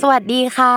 สวัสดีค่ะ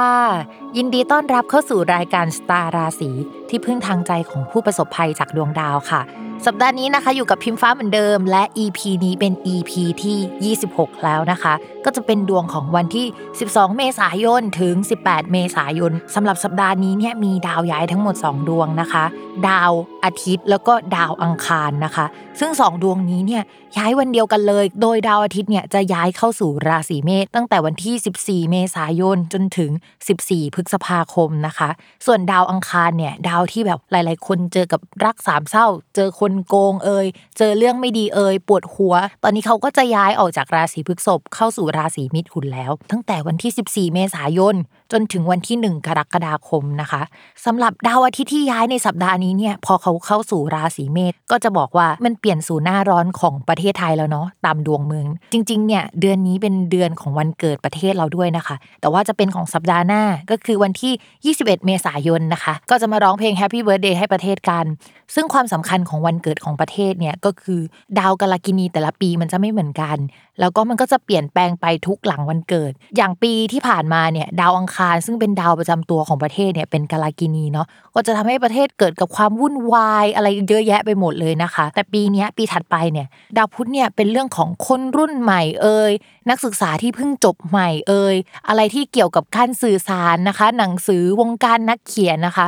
ยินดีต้อนรับเข้าสู่รายการสตาราศีที่พึ่งทางใจของผู้ประสบภัยจากดวงดาวค่ะ สัปดาห์นี้นะคะอยู่กับพิมฟ้าเหมือนเดิม และ EP นี้เป็น EP ที่ 26 แล้วนะคะ ก็จะเป็นดวงของวันที่ 12 เมษายนถึง 18 เมษายนสำหรับสัปดาห์นี้เนี่ยมีดาวย้ายทั้งหมด 2 ดวงนะคะ ดาวอาทิตย์แล้วก็ดาวอังคารนะคะ ซึ่ง 2 ดวงนี้เนี่ยย้ายวันเดียวกันเลย โดยดาวอาทิตย์เนี่ยจะย้ายเข้าสู่ราศีเมษตั้งแต่วันที่ 14 เมษายนจนถึง 14 พฤษภาคมนะคะ ส่วนดาวอังคารเนี่ยดาวที่แบบหลาย ๆ คนเจอกับรักสามเศร้าเจอคนโกงเอ่ยเจอเรื่องไม่ดีเอ่ยปวดหัว ตอนนี้เขาก็จะย้ายออกจากราศีพฤษภเข้าสู่ราศีมิถุนแล้ว ตั้งแต่วันที่ 14 เมษายนจนถึงวันที่ 1 กรกฎาคมนะคะสำหรับดาวอาทิตย์ที่ย้ายในสัปดาห์นี้เนี่ยพอเขาเข้าสู่ราศีเมษก็จะบอกว่ามันเปลี่ยนสู่หน้าร้อนของประเทศไทยแล้วเนาะตามดวงเมือง จริงๆเนี่ยเดือนนี้เป็นเดือนของวันเกิดประเทศเราด้วยนะคะ แต่ว่าจะเป็นของสัปดาห์หน้าก็คือวันที่ 21 เมษายนนะคะ ก็จะมาร้องเพลง Happy Birthday ให้ประเทศกัน ซึ่งความสำคัญของวันเกิดของประเทศเนี่ยก็คือดาวกาลกินีแต่ละปีมันจะไม่เหมือนกัน แล้วก็มันก็จะเปลี่ยนแปลงไปทุกหลังวันเกิด อย่างปีที่ผ่านมาเนี่ยดาวอังคารซึ่งเป็นดาวประจำตัวของประเทศเนี่ยเป็นกาลกินีเนาะก็จะทำให้ประเทศเกิดกับความวุ่นวายอะไรเยอะแยะไปหมดเลยนะคะ แต่ปีนี้ปีถัดไปเนี่ยดาวพุธเนี่ยเป็นเรื่องของคนรุ่นใหม่เอ่ยนักศึกษาที่เพิ่งจบใหม่เอ่ยอะไรที่เกี่ยวกับการสื่อสารนะคะ หนังสือวงการนักเขียนนะคะ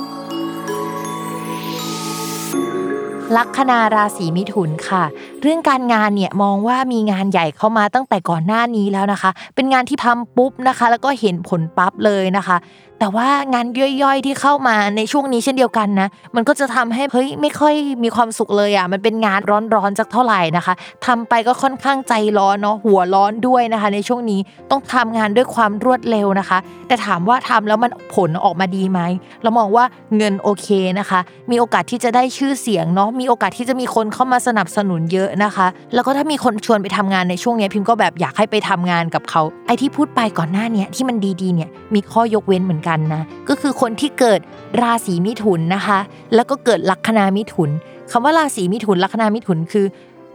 ลัคนาราศีมิถุนค่ะ เรื่องการงานเนี่ยมองว่ามีงานใหญ่เข้ามาตั้งแต่ก่อนหน้านี้แล้วนะคะ เป็นงานที่ทำปุ๊บนะคะ แล้วก็เห็นผลปั๊บเลยนะคะ แต่ว่างานย่อยๆที่เข้ามาในช่วงนี้เช่นเดียวกันนะ มันก็จะทำให้เฮ้ยไม่ค่อยมีความสุขเลยอะ มันเป็นงานร้อนๆสักเท่าไหร่นะคะทำไปก็ค่อนข้างใจร้อนเนาะหัวร้อนด้วยนะคะ ในช่วงนี้ต้องทำงานด้วยความรวดเร็วนะคะ แต่ถามว่าทำแล้วมันผลออกมาดีไหมเรามองว่าเงินโอเคนะคะ มีโอกาสที่จะได้ชื่อเสียงเนาะมีโอกาสที่จะมีคนเข้ามาสนับสนุนเยอะนะคะ แล้วก็ถ้ามีคนชวนไปทำงานในช่วงนี้พิมก็แบบอยากให้ไปทำงานกับเขาไอ้ที่พูดไปก่อนหน้านี้ที่มันดีๆเนี่ยมีข้อยกเว้นเหมือนกันนะก็คือคนที่เกิดราศีมิถุนนะคะ แล้วก็เกิดลัคนามิถุนคำว่าราศีมิถุนลัคนามิถุนคือ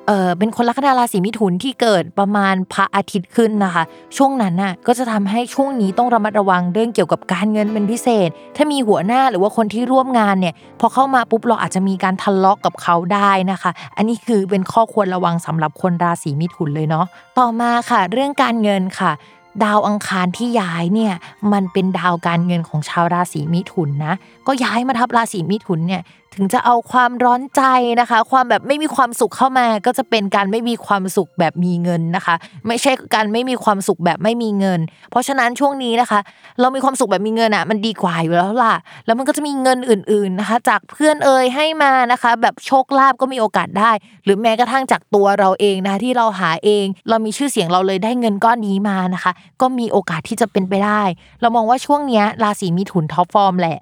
เออเป็นคนลัคนาราศีมิถุนที่เกิดประมาณพระอาทิตย์ขึ้นนะคะ ช่วงนั้นน่ะก็จะทำให้ช่วงนี้ต้องระมัดระวังเรื่องเกี่ยวกับการเงินเป็นพิเศษ ถ้ามีหัวหน้าหรือว่าคนที่ร่วมงานเนี่ยพอเข้ามาปุ๊บเราอาจจะมีการทะเลาะกับเขาได้นะคะ อันนี้คือเป็นข้อควรระวังสำหรับคนราศีมิถุนเลยเนาะต่อมาค่ะ เรื่องการเงินค่ะดาวอังคารที่ย้ายเนี่ยมันเป็นดาวการเงินของชาวราศีมิถุนนะก็ย้ายมาทับราศีมิถุนเนี่ย ถึงจะเอาความร้อนใจนะคะ ความแบบไม่มีความสุขเข้ามา ก็จะเป็นการไม่มีความสุขแบบมีเงินนะคะ ไม่ใช่การไม่มีความสุขแบบไม่มีเงิน เพราะฉะนั้นช่วงนี้นะคะ เรามีความสุขแบบมีเงินอะมันดีกว่าอยู่แล้วล่ะ แล้วมันก็จะมีเงินอื่น ๆนะคะ จากเพื่อนเอ่ยให้มานะคะ แบบโชคลาภก็มีโอกาสได้ หรือแม้กระทั่งจากตัวเราเองนะคะที่เราหาเอง เรามีชื่อเสียงเราเลยได้เงินก้อนนี้มานะคะ ก็มีโอกาสที่จะเป็นไปได้ เรามองว่าช่วงนี้ราศีมิถุน top form แหละ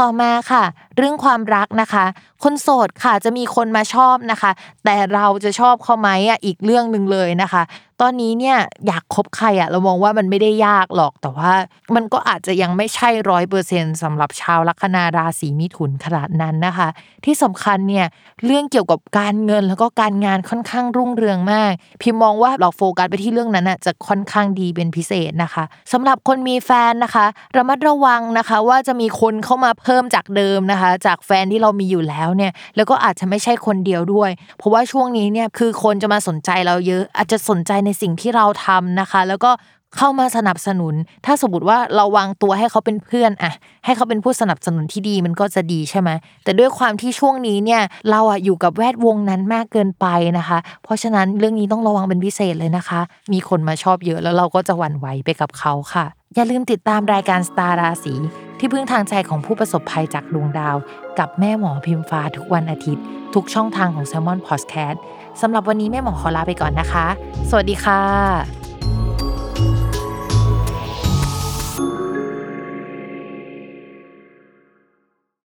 ต่อมาค่ะ เรื่องความรักนะคะ คนโสดค่ะจะมีคนมาชอบนะคะ แต่เราจะชอบเขาไหมอะอีกเรื่องหนึ่งเลยนะคะ ตอนนี้เนี่ยอยากคบใครอะเรามองว่ามันไม่ได้ยากหรอกแต่ว่า มันก็อาจจะยังไม่ใช่ร้อยเปอร์เซ็นต์สำหรับชาวลัคนาราศีมิถุนขนาดนั้นนะคะ ที่สำคัญเนี่ยเรื่องเกี่ยวกับการเงินแล้วก็การงานค่อนข้างรุ่งเรืองมาก พิมมองว่าเราโฟกัสไปที่เรื่องนั้นอะจะค่อนข้างดีเป็นพิเศษนะคะสำหรับคนมีแฟนนะคะ ระมัดระวังนะคะ ว่าจะมีคนเข้ามาเพิ่มจากเดิมนะคะจากแฟนที่เรามีอยู่แล้วเนี่ยแล้วก็อาจจะไม่ใช่คนเดียวด้วย เพราะว่าช่วงนี้เนี่ยคือคนจะมาสนใจเราเยอะอาจจะสนใจในสิ่งที่เราทำนะคะ แล้วก็เข้ามาสนับสนุน ถ้าสมมติว่าเราวางตัวให้เขาเป็นเพื่อนอะให้เขาเป็นผู้สนับสนุนที่ดีมันก็จะดีใช่ไหมแต่ด้วยความที่ช่วงนี้เนี่ยเราอะอยู่กับแวดวงนั้นมากเกินไปนะคะ เพราะฉะนั้นเรื่องนี้ต้องระวังเป็นพิเศษเลยนะคะ มีคนมาชอบเยอะแล้วเราก็จะหวั่นไหวไปกับเขาค่ะ อย่าลืมติดตามรายการสตาร์ราศี ที่พึ่งทางใจของผู้ประสบภัยจากดวงดาว กับแม่หมอพิมฟ้าทุกวันอาทิตย์ ทุกช่องทางของ s ซ l m o n Podcast สำหรับวันนี้แม่หมอขอลาไปก่อนนะคะ สวัสดีค่ะ